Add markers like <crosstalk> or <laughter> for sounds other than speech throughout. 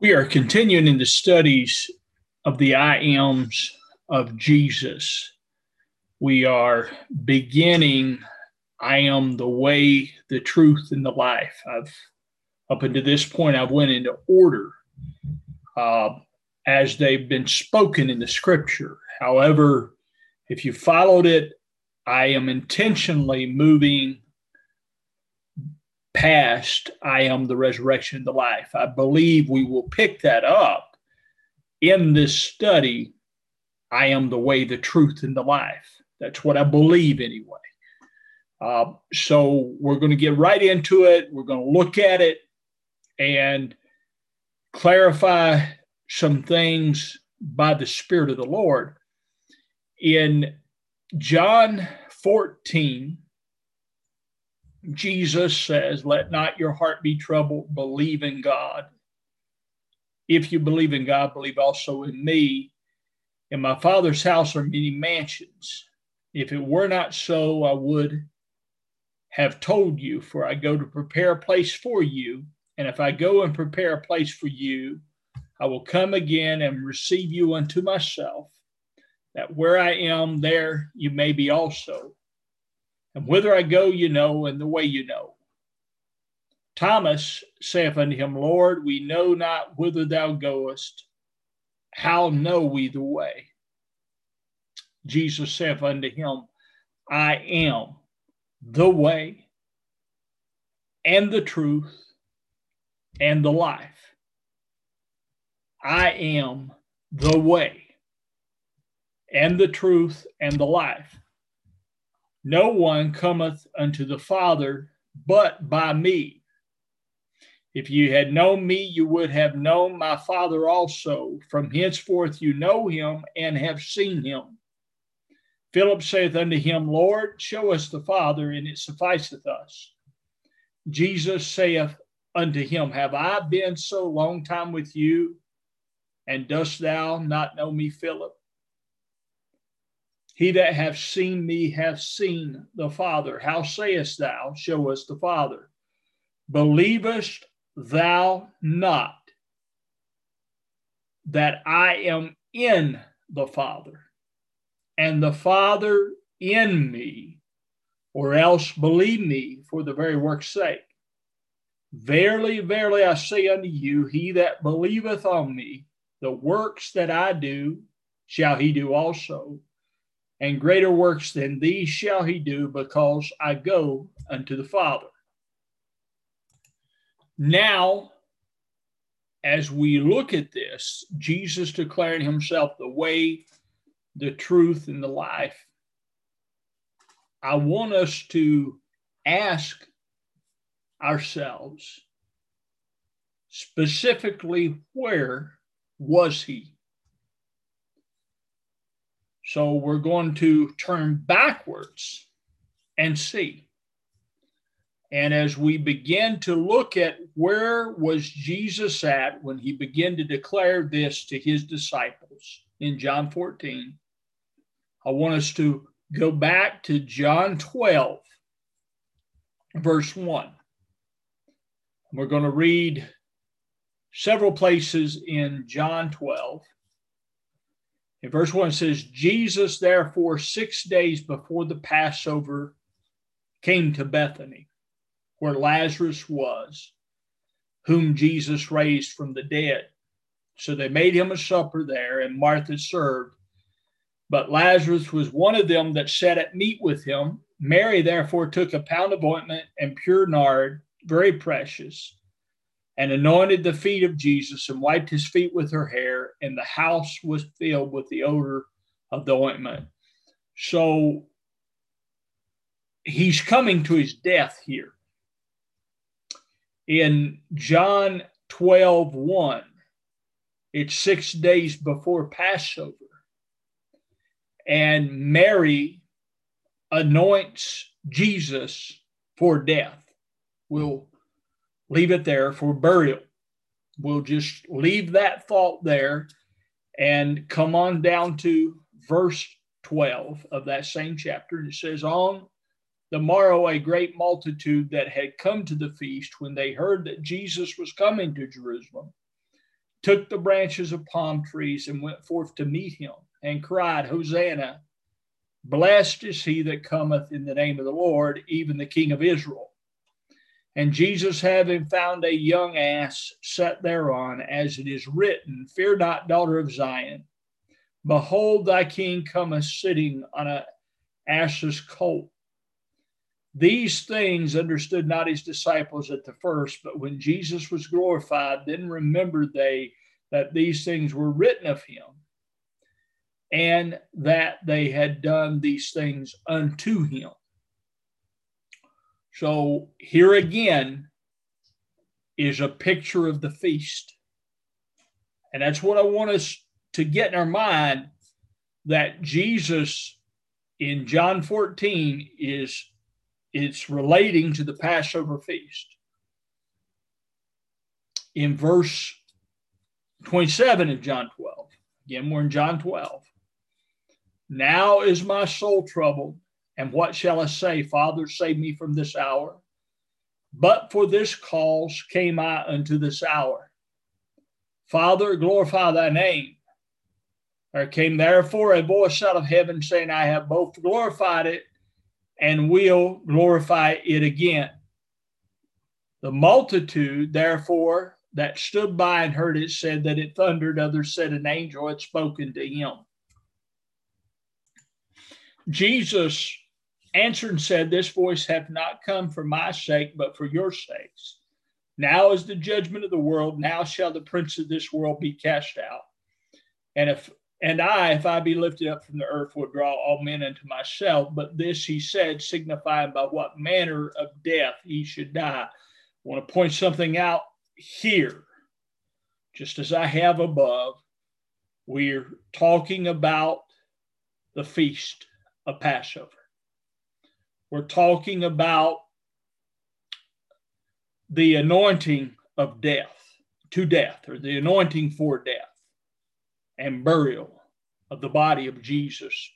We are continuing in the studies of the I ams of Jesus. We are beginning I am the way, the truth, and the life. I've up until this point I've went into order uh, as they've been spoken in the scripture. However, if you followed it, I am intentionally moving past I am the resurrection the life. I believe we will pick that up in this study. I am the way, the truth, and the life. That's what I believe anyway. Uh, so we're going to get right into it. We're going to look at it and clarify some things by the Spirit of the Lord. In John 14, Jesus says, Let not your heart be troubled, believe in God. If you believe in God, believe also in me. In my Father's house are many mansions. If it were not so, I would have told you, for I go to prepare a place for you. And if I go and prepare a place for you, I will come again and receive you unto myself, that where I am, there you may be also. And whither I go, you know, and the way you know. Thomas saith unto him, Lord, we know not whither thou goest. How know we the way? Jesus saith unto him, I am the way and the truth and the life. I am the way and the truth and the life. No one cometh unto the Father but by me. If you had known me, you would have known my Father also. From henceforth you know him and have seen him. Philip saith unto him, Lord, show us the Father, and it sufficeth us. Jesus saith unto him, Have I been so long time with you, and dost thou not know me, Philip? He that hath seen me hath seen the Father. How sayest thou, Show us the Father? Believest thou not that I am in the Father? and the Father in me, or else believe me for the very work's sake. Verily, verily, I say unto you, he that believeth on me, the works that I do, shall he do also. And greater works than these shall he do, because I go unto the Father. Now, as we look at this, Jesus declaring himself the way, the truth, and the life, I want us to ask ourselves specifically where was he? So we're going to turn backwards and see. And as we begin to look at where was Jesus at when he began to declare this to his disciples in John 14, I want us to go back to John 12, verse 1. We're going to read several places in John 12. In verse 1 says, Jesus, therefore, six days before the Passover, came to Bethany, where Lazarus was, whom Jesus raised from the dead. So they made him a supper there, and Martha served. But Lazarus was one of them that sat at meat with him. Mary therefore took a pound of ointment and pure nard, very precious, and anointed the feet of Jesus and wiped his feet with her hair, and the house was filled with the odor of the ointment. So he's coming to his death here. In John 12 1, it's six days before Passover and Mary anoints Jesus for death. We'll leave it there for burial. We'll just leave that thought there and come on down to verse 12 of that same chapter. And it says, On the morrow, a great multitude that had come to the feast, when they heard that Jesus was coming to Jerusalem, took the branches of palm trees and went forth to meet him and cried, Hosanna! Blessed is he that cometh in the name of the Lord, even the King of Israel. And Jesus, having found a young ass, sat thereon, as it is written, Fear not, daughter of Zion. Behold, thy king cometh sitting on a ass's colt. These things understood not his disciples at the first, but when Jesus was glorified, then remembered they that these things were written of him, and that they had done these things unto him. So here again is a picture of the feast. And that's what I want us to get in our mind that Jesus in John 14 is it's relating to the Passover feast. In verse 27 of John 12, again, we're in John 12. Now is my soul troubled, and what shall I say? Father, save me from this hour. But for this cause came I unto this hour. Father, glorify thy name. There came therefore a voice out of heaven saying, I have both glorified it and will glorify it again. The multitude, therefore, that stood by and heard it said that it thundered. Others said an angel had spoken to him. Jesus answered and said, This voice hath not come for my sake, but for your sakes. Now is the judgment of the world. Now shall the prince of this world be cast out. And if and I, if I be lifted up from the earth, will draw all men unto myself. But this he said, signifying by what manner of death he should die. I want to point something out here. Just as I have above, we're talking about the feast of Passover. We're talking about the anointing of death to death, or the anointing for death and burial of the body of Jesus.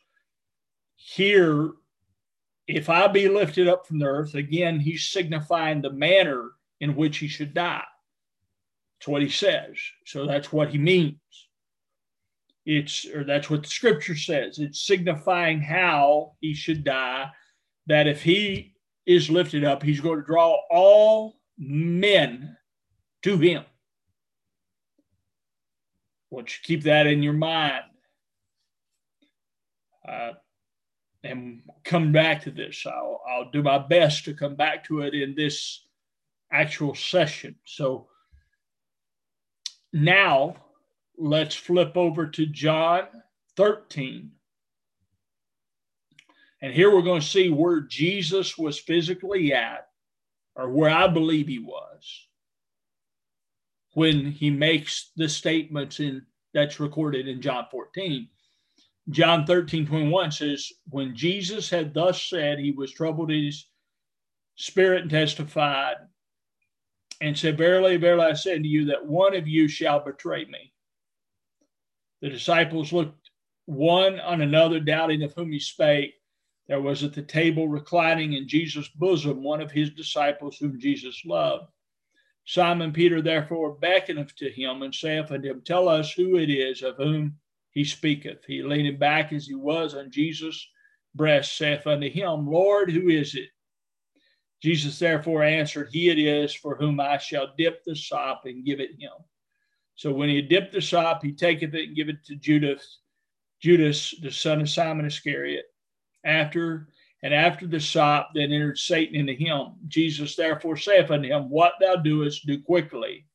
Here, if I be lifted up from the earth, again, he's signifying the manner in which he should die. That's what he says. So that's what he means. It's, or that's what the scripture says. It's signifying how he should die, that if he is lifted up, he's going to draw all men to him want you keep that in your mind. Uh, and come back to this. I'll, I'll do my best to come back to it in this actual session. So now let's flip over to John 13. And here we're going to see where Jesus was physically at, or where I believe he was when he makes the statements in that's recorded in John 14. John 13, 21 says, When Jesus had thus said, he was troubled in his spirit and testified, and said, Verily, verily, I say to you that one of you shall betray me. The disciples looked one on another, doubting of whom he spake. There was at the table reclining in Jesus' bosom one of his disciples whom Jesus loved. Simon Peter therefore beckoneth to him and saith unto him, Tell us who it is of whom he speaketh. He leaning back as he was on Jesus' breast, saith unto him, Lord, who is it? Jesus therefore answered, He it is for whom I shall dip the sop and give it him. So when he dipped the sop, he taketh it and give it to Judas, Judas, the son of Simon Iscariot. After and after the sop, then entered Satan into him. Jesus therefore saith unto him, What thou doest, do quickly.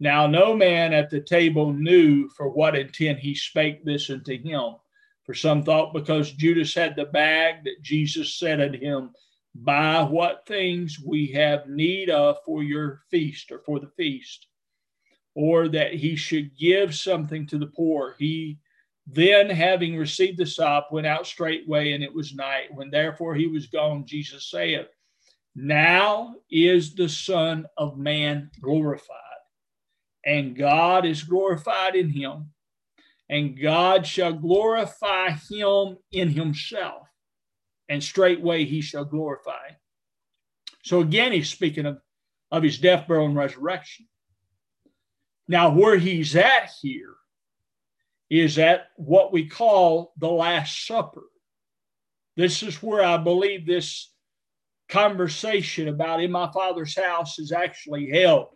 Now no man at the table knew for what intent he spake this unto him. For some thought because Judas had the bag that Jesus said unto him, Buy what things we have need of for your feast or for the feast, or that he should give something to the poor. He then, having received the sop, went out straightway, and it was night. When therefore he was gone, Jesus saith, Now is the Son of Man glorified, and God is glorified in him, and God shall glorify him in himself, and straightway he shall glorify. So again, he's speaking of, of his death, burial, and resurrection. Now, where he's at here is at what we call the Last Supper. This is where I believe this conversation about in my Father's house is actually held.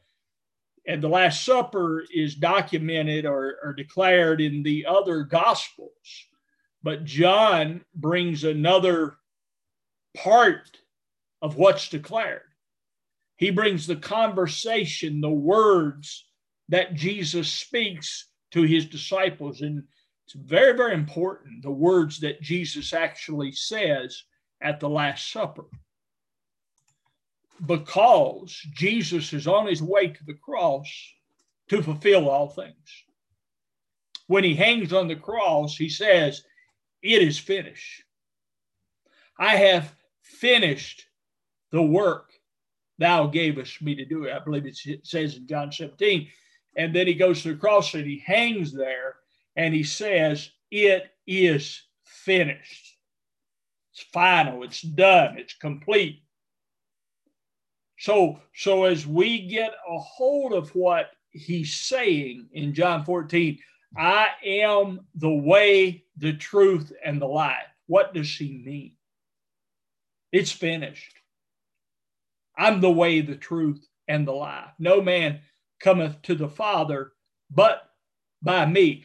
And the Last Supper is documented or, or declared in the other Gospels. But John brings another part of what's declared. He brings the conversation, the words that Jesus speaks to his disciples. And it's very, very important the words that Jesus actually says at the Last Supper. Because Jesus is on his way to the cross to fulfill all things. When he hangs on the cross, he says, It is finished. I have finished the work thou gavest me to do. I believe it says in John 17. And then he goes to the cross and he hangs there and he says, It is finished. It's final, it's done, it's complete. So, so as we get a hold of what he's saying in John 14, I am the way, the truth, and the life. What does he mean? It's finished. I'm the way, the truth, and the life. No man cometh to the Father but by me.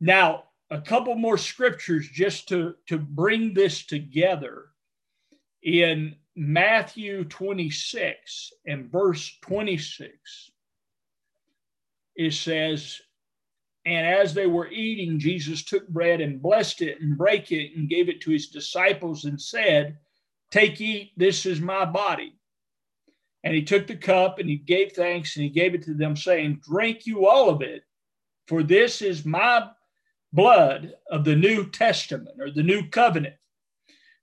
Now, a couple more scriptures just to, to bring this together. In Matthew 26 and verse 26, it says, And as they were eating, Jesus took bread and blessed it and brake it and gave it to his disciples and said, Take, eat, this is my body. And he took the cup and he gave thanks and he gave it to them, saying, Drink you all of it, for this is my blood of the New Testament or the New Covenant,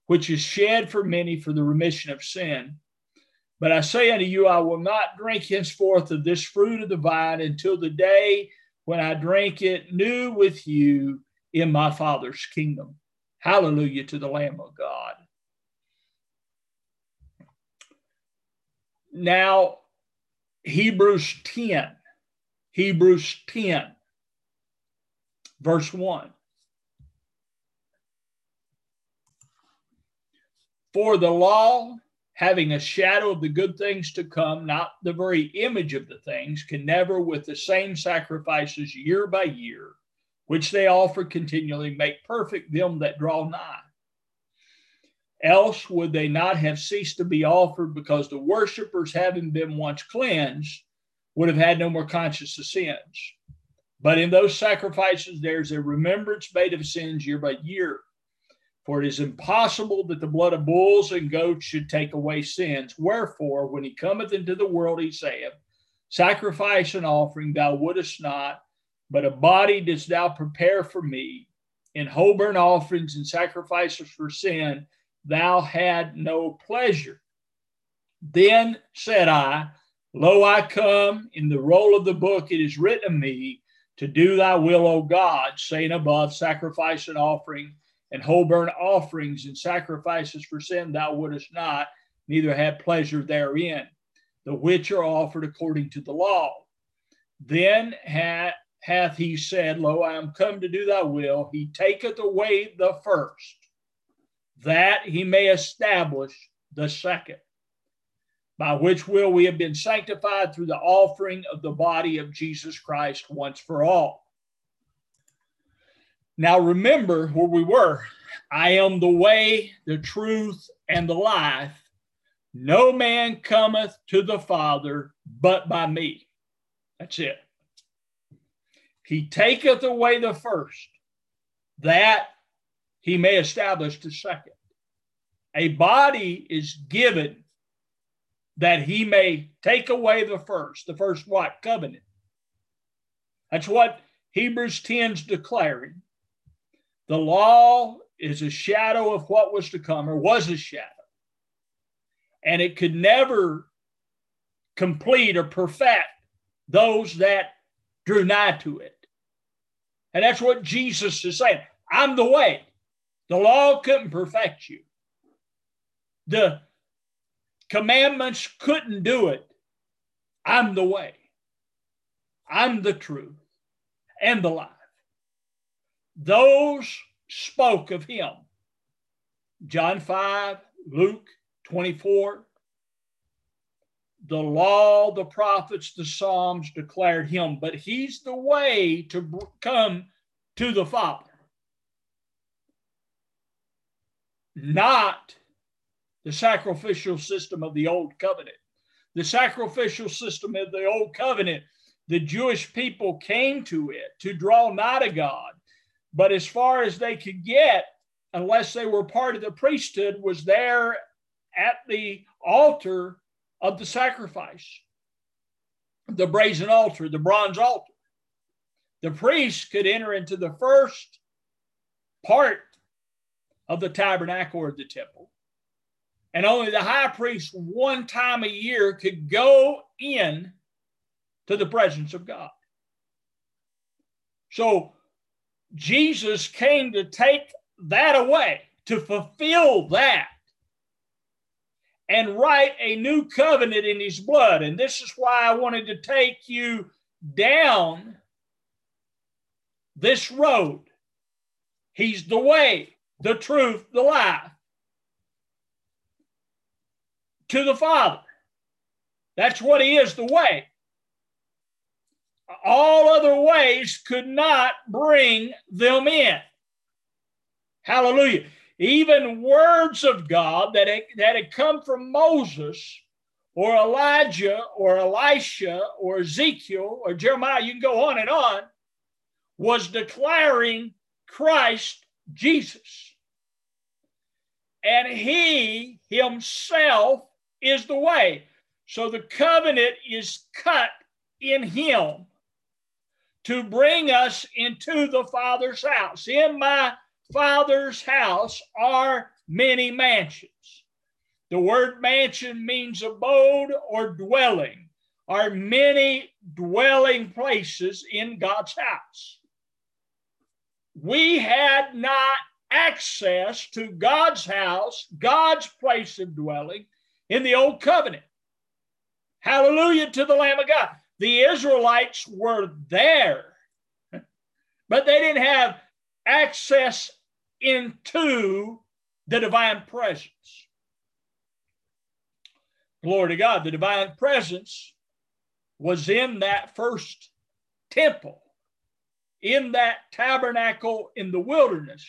which is shed for many for the remission of sin. But I say unto you, I will not drink henceforth of this fruit of the vine until the day when I drink it new with you in my Father's kingdom. Hallelujah to the Lamb of God. Now, Hebrews 10, Hebrews 10, verse 1. For the law, having a shadow of the good things to come, not the very image of the things, can never, with the same sacrifices year by year, which they offer continually, make perfect them that draw nigh. Else would they not have ceased to be offered because the worshippers, having been once cleansed, would have had no more conscience of sins. But in those sacrifices, there's a remembrance made of sins year by year. For it is impossible that the blood of bulls and goats should take away sins. Wherefore, when he cometh into the world, he saith, Sacrifice and offering thou wouldest not, but a body didst thou prepare for me. In whole burnt offerings and sacrifices for sin, thou had no pleasure. Then said I, Lo, I come, in the roll of the book it is written of me, to do thy will, O God, saying above, sacrifice and offering, and whole burnt offerings and sacrifices for sin thou wouldest not, neither have pleasure therein, the which are offered according to the law. Then hath he said, Lo, I am come to do thy will. He taketh away the first that he may establish the second, by which will we have been sanctified through the offering of the body of Jesus Christ once for all. Now remember where we were. I am the way, the truth, and the life. No man cometh to the Father but by me. That's it. He taketh away the first, that he may establish the second. A body is given that he may take away the first. The first what? Covenant. That's what Hebrews 10 is declaring. The law is a shadow of what was to come, or was a shadow. And it could never complete or perfect those that drew nigh to it. And that's what Jesus is saying. I'm the way. The law couldn't perfect you. The commandments couldn't do it. I'm the way. I'm the truth and the life. Those spoke of him. John 5, Luke 24. The law, the prophets, the Psalms declared him, but he's the way to come to the Father. Not the sacrificial system of the old covenant. The sacrificial system of the old covenant, the Jewish people came to it to draw nigh to God. But as far as they could get, unless they were part of the priesthood, was there at the altar of the sacrifice, the brazen altar, the bronze altar. The priest could enter into the first part of the tabernacle or the temple. And only the high priest one time a year could go in to the presence of God. So Jesus came to take that away, to fulfill that, and write a new covenant in his blood. And this is why I wanted to take you down this road. He's the way, the truth, the life to the Father. That's what He is the way. All other ways could not bring them in. Hallelujah. Even words of God that had, that had come from Moses or Elijah or Elisha or Ezekiel or Jeremiah, you can go on and on, was declaring Christ Jesus. And he himself is the way. So the covenant is cut in him to bring us into the Father's house. In my Father's house are many mansions. The word mansion means abode or dwelling, are many dwelling places in God's house. We had not access to God's house, God's place of dwelling, in the old covenant. Hallelujah to the Lamb of God. The Israelites were there, but they didn't have access into the divine presence. Glory to God. The divine presence was in that first temple, in that tabernacle in the wilderness.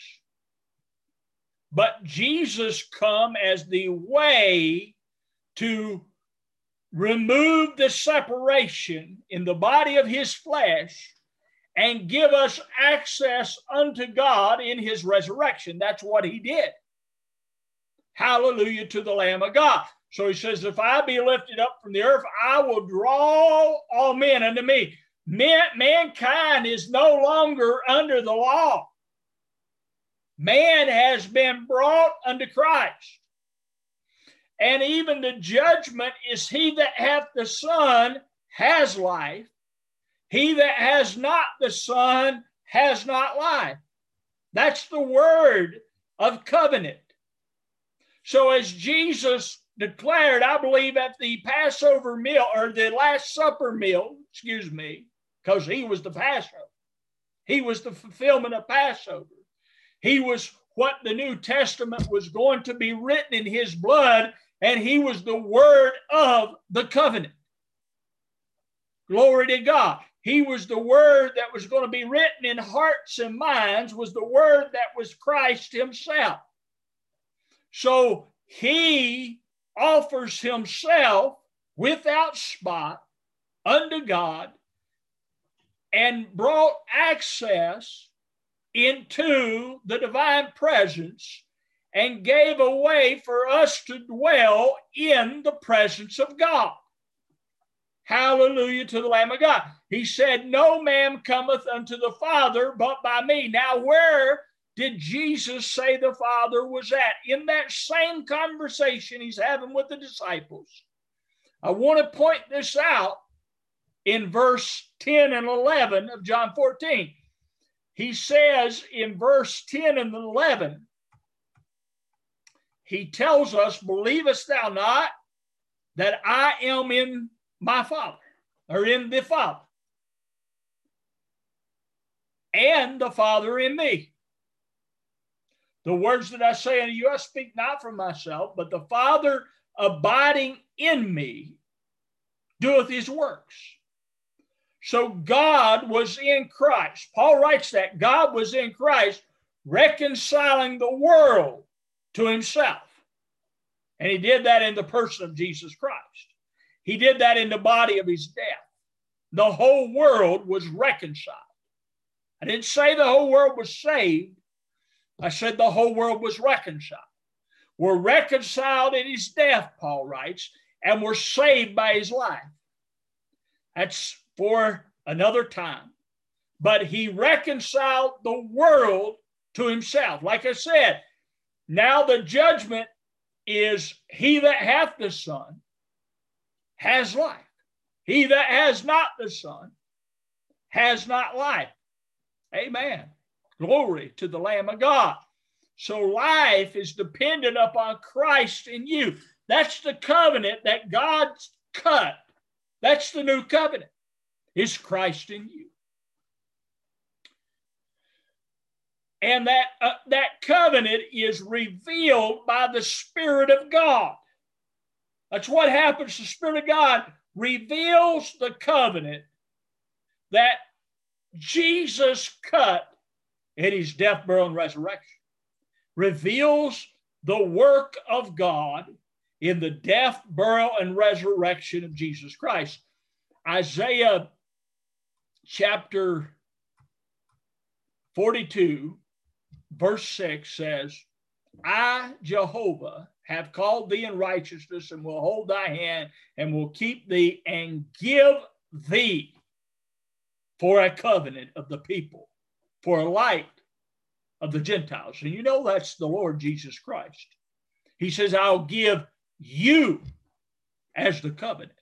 But Jesus come as the way to remove the separation in the body of his flesh and give us access unto God in his resurrection. That's what he did. Hallelujah to the Lamb of God. So he says, If I be lifted up from the earth, I will draw all men unto me. Man, mankind is no longer under the law. Man has been brought unto Christ and even the judgment is he that hath the Son has life. He that has not the Son has not life. That's the word of covenant. So, as Jesus declared, I believe, at the Passover meal or the Last Supper meal, excuse me, because he was the Passover, he was the fulfillment of Passover. He was what the New Testament was going to be written in his blood and he was the word of the covenant. Glory to God. He was the word that was going to be written in hearts and minds, was the word that was Christ himself. So he offers himself without spot unto God and brought access into the divine presence and gave a way for us to dwell in the presence of God. Hallelujah to the Lamb of God. He said, No man cometh unto the Father but by me. Now, where did Jesus say the Father was at? In that same conversation he's having with the disciples. I want to point this out in verse 10 and 11 of John 14. He says in verse 10 and 11, he tells us, Believest thou not that I am in my Father or in the Father? and the Father in me. The words that I say unto you, I speak not from myself, but the Father abiding in me doeth his works. So God was in Christ. Paul writes that God was in Christ reconciling the world to himself. And he did that in the person of Jesus Christ. He did that in the body of his death. The whole world was reconciled. I didn't say the whole world was saved. I said the whole world was reconciled. We're reconciled in his death, Paul writes, and we're saved by his life. That's for another time. But he reconciled the world to himself. Like I said, now the judgment is he that hath the Son has life. He that has not the Son has not life. Amen. Glory to the Lamb of God. So life is dependent upon Christ in you. That's the covenant that God's cut. That's the new covenant. Is Christ in you? And that, uh, that covenant is revealed by the Spirit of God. That's what happens. The Spirit of God reveals the covenant that Jesus cut in his death, burial, and resurrection. Reveals the work of God in the death, burial, and resurrection of Jesus Christ. Isaiah chapter 42 verse 6 says, I, Jehovah, have called thee in righteousness and will hold thy hand and will keep thee and give thee for a covenant of the people, for a light of the Gentiles. And you know that's the Lord Jesus Christ. He says, I'll give you as the covenant.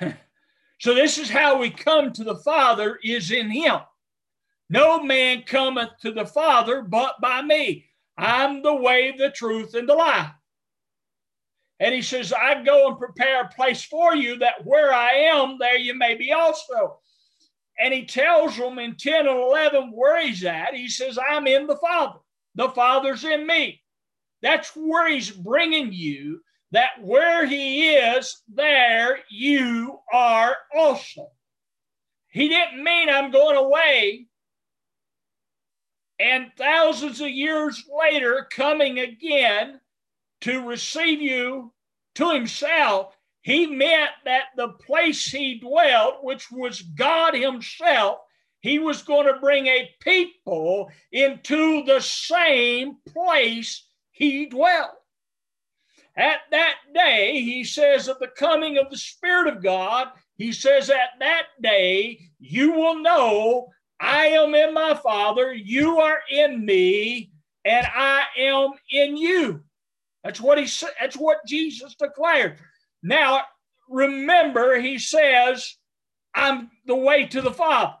<laughs> so this is how we come to the Father is in him. No man cometh to the Father but by me. I'm the way, the truth, and the life. And he says, I go and prepare a place for you that where I am, there you may be also. And he tells them in 10 and 11 where he's at. He says, I'm in the Father. The Father's in me. That's where he's bringing you, that where he is, there you are also. He didn't mean I'm going away and thousands of years later coming again to receive you to himself, he meant that the place he dwelt, which was God himself, he was going to bring a people into the same place he dwelt. At that day, he says, of the coming of the Spirit of God, he says, at that day, you will know I am in my Father, you are in me, and I am in you. That's what he said. That's what Jesus declared. Now, remember, he says, I'm the way to the Father.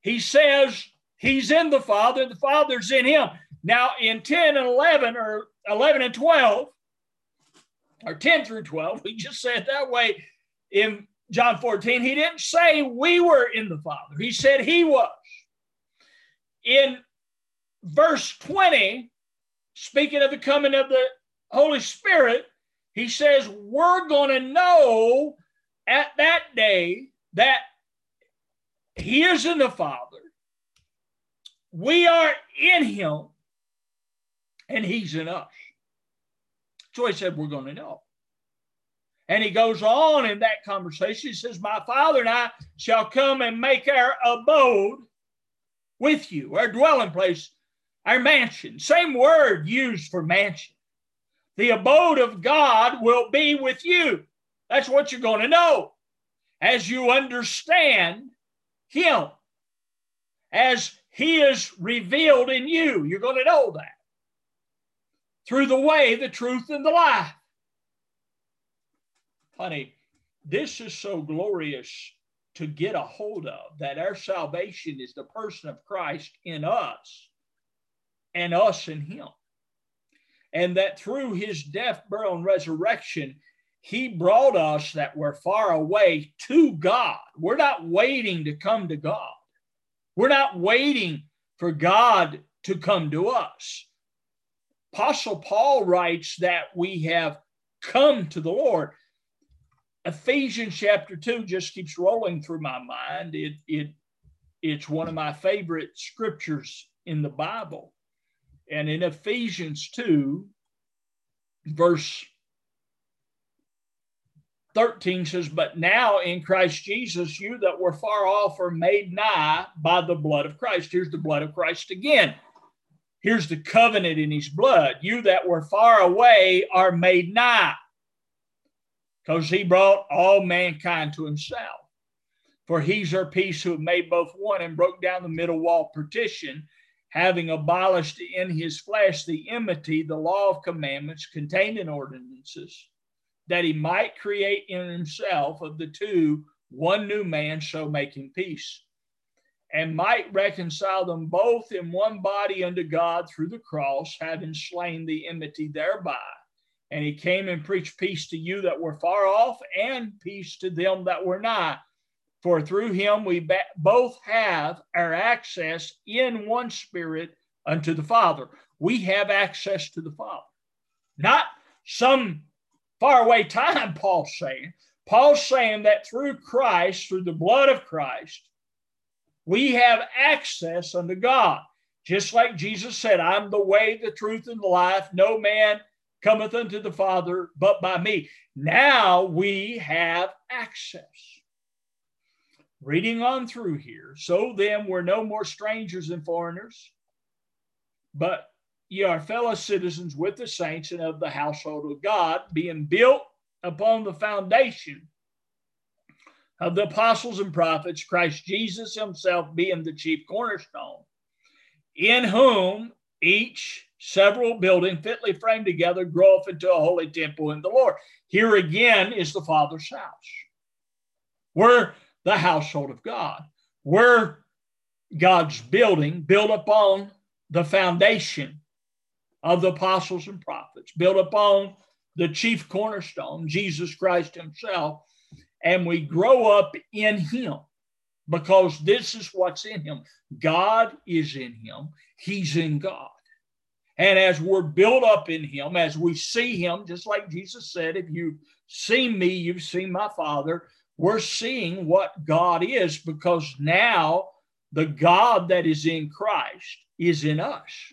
He says he's in the Father, the Father's in him. Now, in 10 and 11, or 11 and 12, or 10 through 12, <laughs> we just say it that way in John 14. He didn't say we were in the Father, he said he was in verse 20, speaking of the coming of the Holy Spirit, he says, We're going to know at that day that He is in the Father, we are in Him, and He's in us. So he said, We're going to know. And he goes on in that conversation. He says, My Father and I shall come and make our abode with you, our dwelling place, our mansion. Same word used for mansion. The abode of God will be with you. That's what you're going to know as you understand Him, as He is revealed in you. You're going to know that through the way, the truth, and the life. Honey, this is so glorious to get a hold of that our salvation is the person of Christ in us and us in Him. And that through His death, burial, and resurrection, He brought us that were far away to God. We're not waiting to come to God. We're not waiting for God to come to us. Apostle Paul writes that we have come to the Lord. Ephesians chapter 2 just keeps rolling through my mind. It, it, it's one of my favorite scriptures in the Bible. And in Ephesians 2, verse 13 says, But now in Christ Jesus, you that were far off are made nigh by the blood of Christ. Here's the blood of Christ again. Here's the covenant in his blood. You that were far away are made nigh because he brought all mankind to himself. For he's our peace who made both one and broke down the middle wall partition, having abolished in his flesh the enmity, the law of commandments contained in ordinances that he might create in himself of the two one new man, so making peace, and might reconcile them both in one body unto God through the cross, having slain the enmity thereby. And he came and preached peace to you that were far off, and peace to them that were nigh. For through him we both have our access in one spirit unto the Father. We have access to the Father, not some faraway time, Paul's saying. Paul's saying that through Christ, through the blood of Christ, we have access unto God. Just like Jesus said, I'm the way, the truth, and the life. No man cometh unto the Father but by me. Now we have access. Reading on through here. So then we're no more strangers and foreigners, but ye are fellow citizens with the saints and of the household of God, being built upon the foundation of the apostles and prophets, Christ Jesus himself being the chief cornerstone, in whom each several building fitly framed together groweth into a holy temple in the Lord. Here again is the Father's house. We're the household of God. We're God's building built upon the foundation of the apostles and prophets, built upon the chief cornerstone, Jesus Christ Himself, and we grow up in Him because this is what's in Him. God is in Him, He's in God. And as we're built up in Him, as we see Him, just like Jesus said, if you've seen me, you've seen my Father, we're seeing what God is because now the God that is in Christ is in us.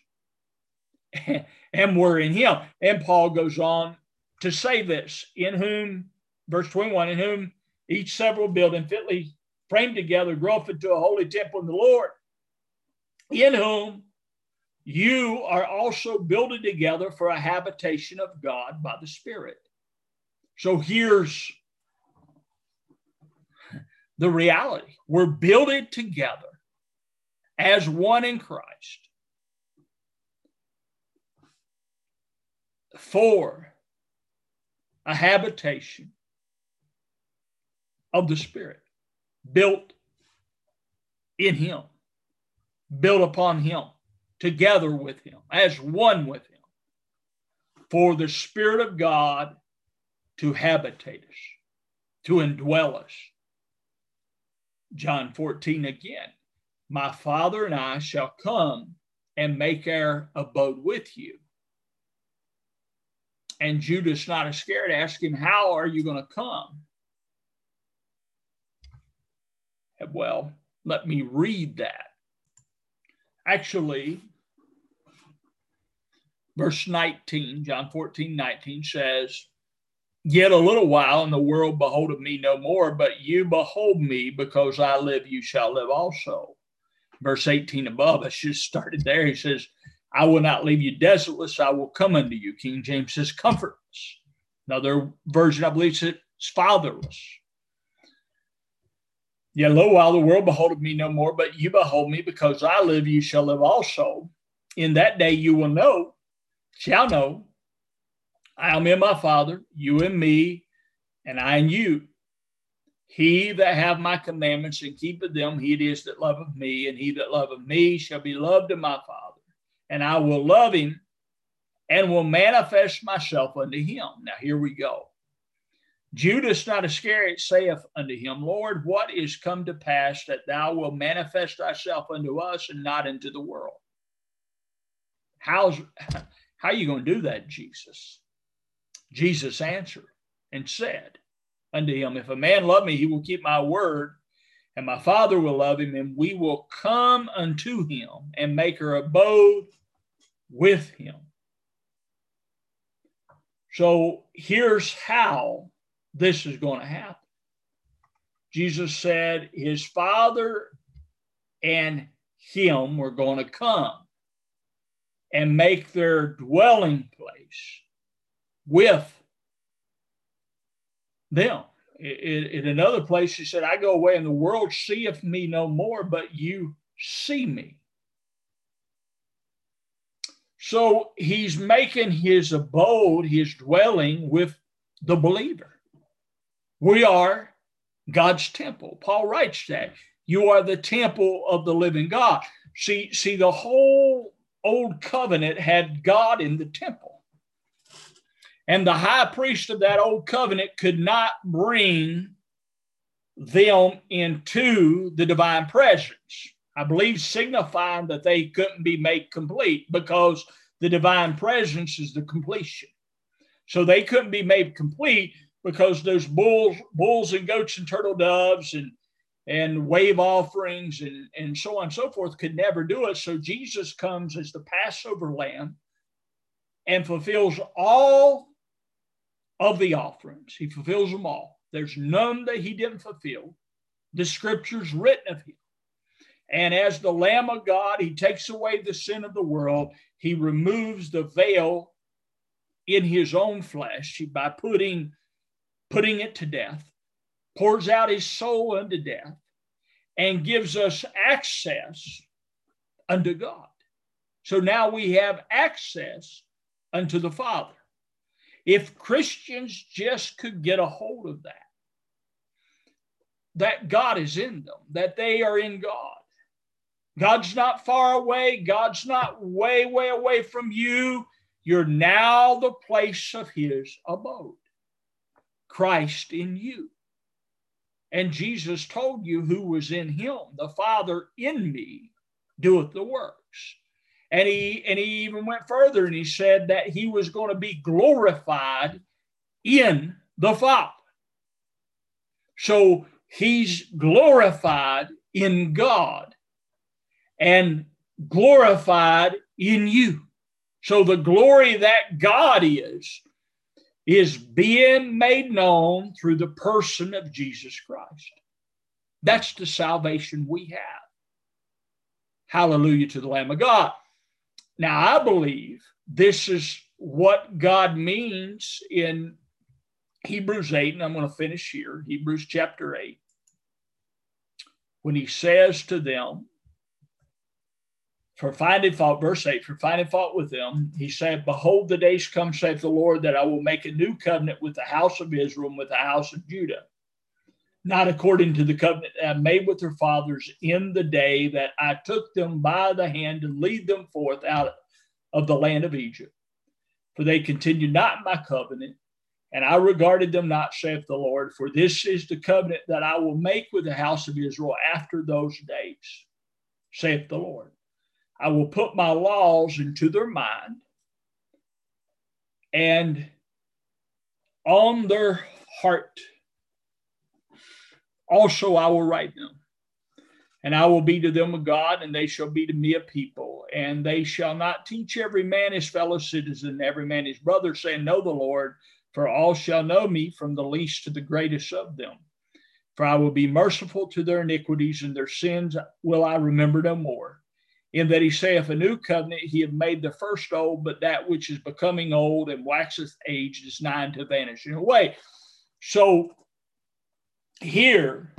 <laughs> and we're in him. And Paul goes on to say this in whom, verse 21, in whom each several building fitly framed together growth into a holy temple in the Lord, in whom you are also builded together for a habitation of God by the Spirit. So here's the reality we're building together as one in Christ for a habitation of the Spirit, built in Him, built upon Him, together with Him, as one with Him, for the Spirit of God to habitate us, to indwell us. John 14 again, my Father and I shall come and make our abode with you. And Judas, not Iscariot, asked him, How are you going to come? Well, let me read that. Actually, verse 19, John 14, 19 says, Yet a little while, and the world beholdeth me no more, but you behold me, because I live, you shall live also. Verse 18 above, I just started there. He says, I will not leave you desolate, I will come unto you. King James says comfortless. Another version, I believe, says fatherless. Yet lo while the world beholdeth me no more, but you behold me, because I live, you shall live also. In that day you will know, shall know, I am in my Father, you in me, and I in you. He that have my commandments and keepeth them, he it is that loveth me, and he that loveth me shall be loved of my Father and I will love him and will manifest myself unto him. Now, here we go. Judas not Iscariot saith unto him, Lord, what is come to pass that thou wilt manifest thyself unto us and not into the world? How's <laughs> how are you going to do that, Jesus? Jesus answered and said unto him, If a man love me, he will keep my word, and my Father will love him, and we will come unto him and make our abode with him. So here's how this is going to happen. Jesus said his Father and him were going to come and make their dwelling place with them. In, another place, he said, I go away and the world seeth me no more, but you see me. So he's making his abode, his dwelling with the believer. We are God's temple. Paul writes that. You are the temple of the living God. See, see, the whole old covenant had God in the temple. And the high priest of that old covenant could not bring them into the divine presence. I believe signifying that they couldn't be made complete because the divine presence is the completion. So they couldn't be made complete because those bulls, bulls and goats and turtle doves and and wave offerings and, and so on and so forth could never do it. So Jesus comes as the Passover lamb and fulfills all of the offerings. He fulfills them all. There's none that he didn't fulfill. The scriptures written of him. And as the Lamb of God, he takes away the sin of the world. He removes the veil in his own flesh by putting, putting it to death, pours out his soul unto death, and gives us access unto God. So now we have access unto the Father. If Christians just could get a hold of that, that God is in them, that they are in God. God's not far away. God's not way, way away from you. You're now the place of his abode. Christ in you. And Jesus told you who was in him. The Father in me doeth the works. And he and he even went further and he said that he was going to be glorified in the Father. So he's glorified in God and glorified in you. So the glory that God is, is being made known through the person of Jesus Christ. That's the salvation we have. Hallelujah to the Lamb of God. Now, I believe this is what God means in Hebrews 8, and I'm going to finish here, Hebrews chapter 8, when he says to them, for finding fault, verse 8, for finding fault with them, he said, Behold, the days come, saith the Lord, that I will make a new covenant with the house of Israel and with the house of Judah, not according to the covenant that I made with their fathers in the day that I took them by the hand to lead them forth out of the land of Egypt. For they continued not in my covenant, and I regarded them not, saith the Lord, for this is the covenant that I will make with the house of Israel after those days, saith the Lord. I will put my laws into their mind, and on their heart also I will write them. And I will be to them a God, and they shall be to me a people. And they shall not teach every man his fellow citizen, every man his brother, saying, Know the Lord, for all shall know me, from the least to the greatest of them. For I will be merciful to their iniquities, and their sins will I remember no more in that he saith, A new covenant he had made the first old, but that which is becoming old and waxeth aged is nigh to vanishing away. So here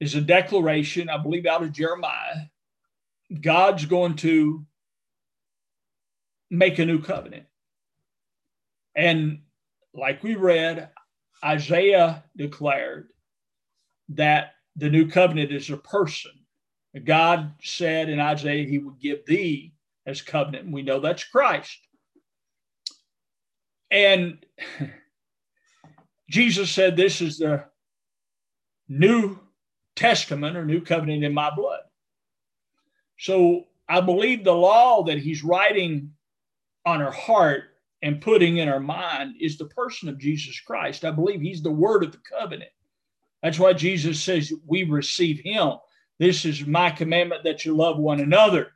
is a declaration, I believe, out of Jeremiah. God's going to make a new covenant. And like we read, Isaiah declared that the new covenant is a person God said in Isaiah he would give thee as covenant. And we know that's Christ. And <laughs> Jesus said, This is the New Testament or New Covenant in my blood. So I believe the law that he's writing on our heart and putting in our mind is the person of Jesus Christ. I believe he's the word of the covenant. That's why Jesus says we receive him. This is my commandment that you love one another.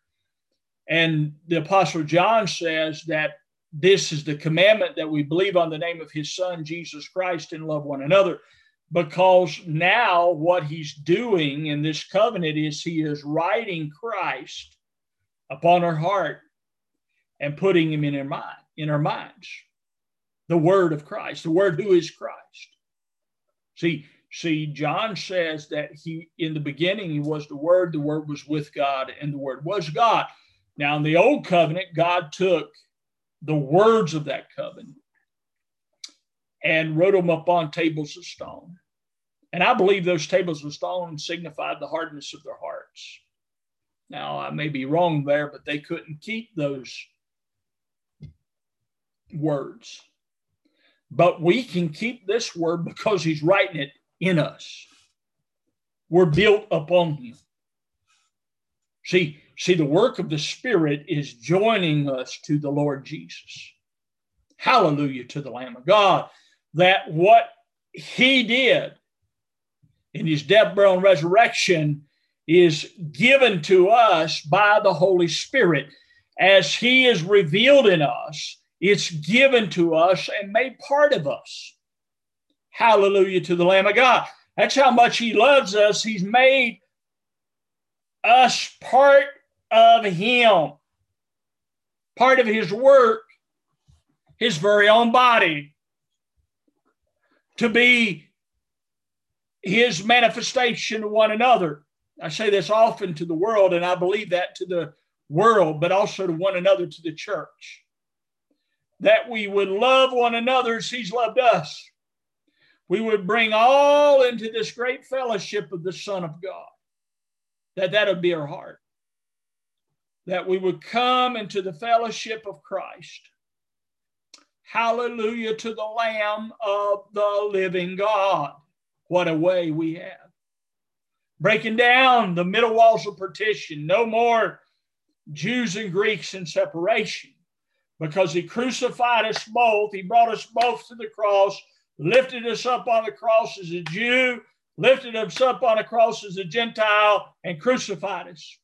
And the Apostle John says that this is the commandment that we believe on the name of his son, Jesus Christ, and love one another. Because now what he's doing in this covenant is he is writing Christ upon our heart and putting him in our mind, in our minds. The word of Christ, the word who is Christ. See, see, John says that he in the beginning he was the word, the word was with God, and the word was God. Now, in the old covenant, God took the words of that covenant and wrote them up on tables of stone. And I believe those tables of stone signified the hardness of their hearts. Now, I may be wrong there, but they couldn't keep those words. But we can keep this word because he's writing it in us. We're built upon him. See, see, the work of the Spirit is joining us to the Lord Jesus. Hallelujah to the Lamb of God. That what he did in his death, burial, and resurrection is given to us by the Holy Spirit. As he is revealed in us, it's given to us and made part of us. Hallelujah to the Lamb of God. That's how much he loves us. He's made us part of him, part of his work, his very own body, to be his manifestation to one another. I say this often to the world, and I believe that to the world, but also to one another, to the church. That we would love one another as he's loved us. We would bring all into this great fellowship of the Son of God. That that would be our heart. That we would come into the fellowship of Christ. Hallelujah to the Lamb of the living God. What a way we have. Breaking down the middle walls of partition. No more Jews and Greeks in separation because he crucified us both. He brought us both to the cross, lifted us up on the cross as a Jew, lifted us up on the cross as a Gentile, and crucified us.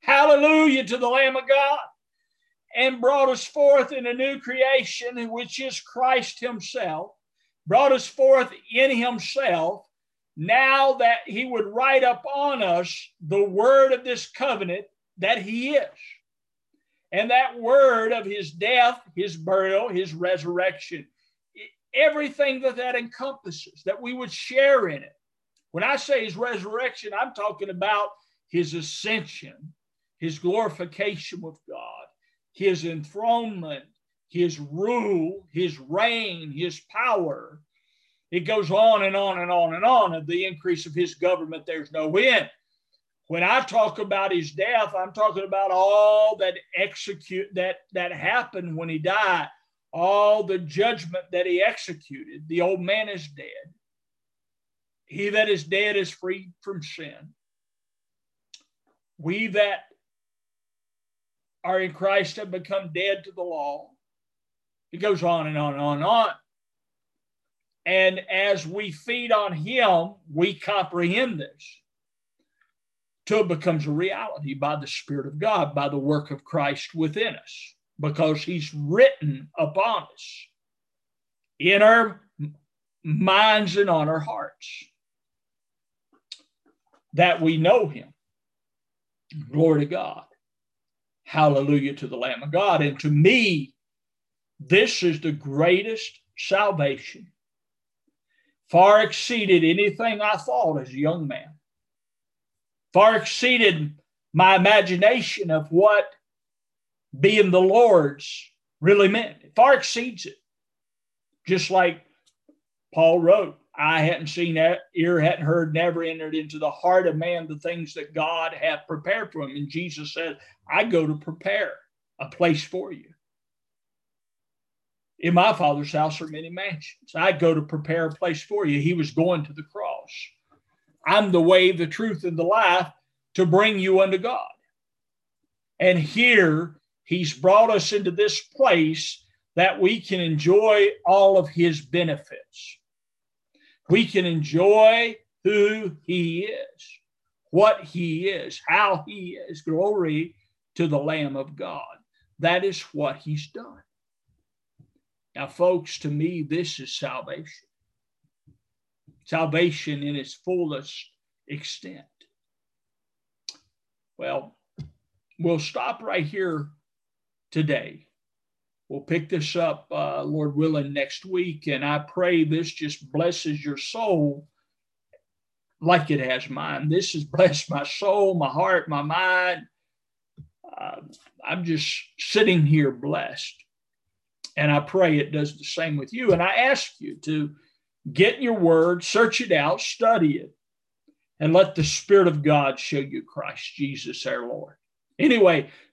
Hallelujah to the Lamb of God. And brought us forth in a new creation, which is Christ Himself brought us forth in himself, now that he would write upon us the word of this covenant that he is. And that word of his death, his burial, his resurrection, everything that that encompasses, that we would share in it. When I say his resurrection, I'm talking about his ascension, his glorification with God, his enthronement, his rule, his reign, his power. It goes on and on and on and on of the increase of his government. There's no end. When I talk about his death, I'm talking about all that execute that that happened when he died, all the judgment that he executed. The old man is dead. He that is dead is free from sin. We that are in Christ have become dead to the law. It goes on and on and on and on. And as we feed on Him, we comprehend this till it becomes a reality by the Spirit of God, by the work of Christ within us, because He's written upon us in our minds and on our hearts that we know Him. Glory to God. Hallelujah to the Lamb of God. And to me, this is the greatest salvation. Far exceeded anything I thought as a young man. Far exceeded my imagination of what being the Lord's really meant. It far exceeds it. Just like Paul wrote, eye hadn't seen that, ear hadn't heard, never entered into the heart of man the things that God hath prepared for him. And Jesus said, I go to prepare a place for you In my father's house are many mansions. I go to prepare a place for you. He was going to the cross. I'm the way, the truth, and the life to bring you unto God. And here he's brought us into this place that we can enjoy all of his benefits. We can enjoy who he is, what he is, how he is. Glory to the Lamb of God. That is what he's done. Now, folks, to me, this is salvation. Salvation in its fullest extent. Well, we'll stop right here today. We'll pick this up, uh, Lord willing, next week. And I pray this just blesses your soul like it has mine. This has <laughs> blessed my soul, my heart, my mind. Uh, I'm just sitting here blessed. And I pray it does the same with you. And I ask you to get your word, search it out, study it, and let the Spirit of God show you Christ Jesus our Lord. Anyway,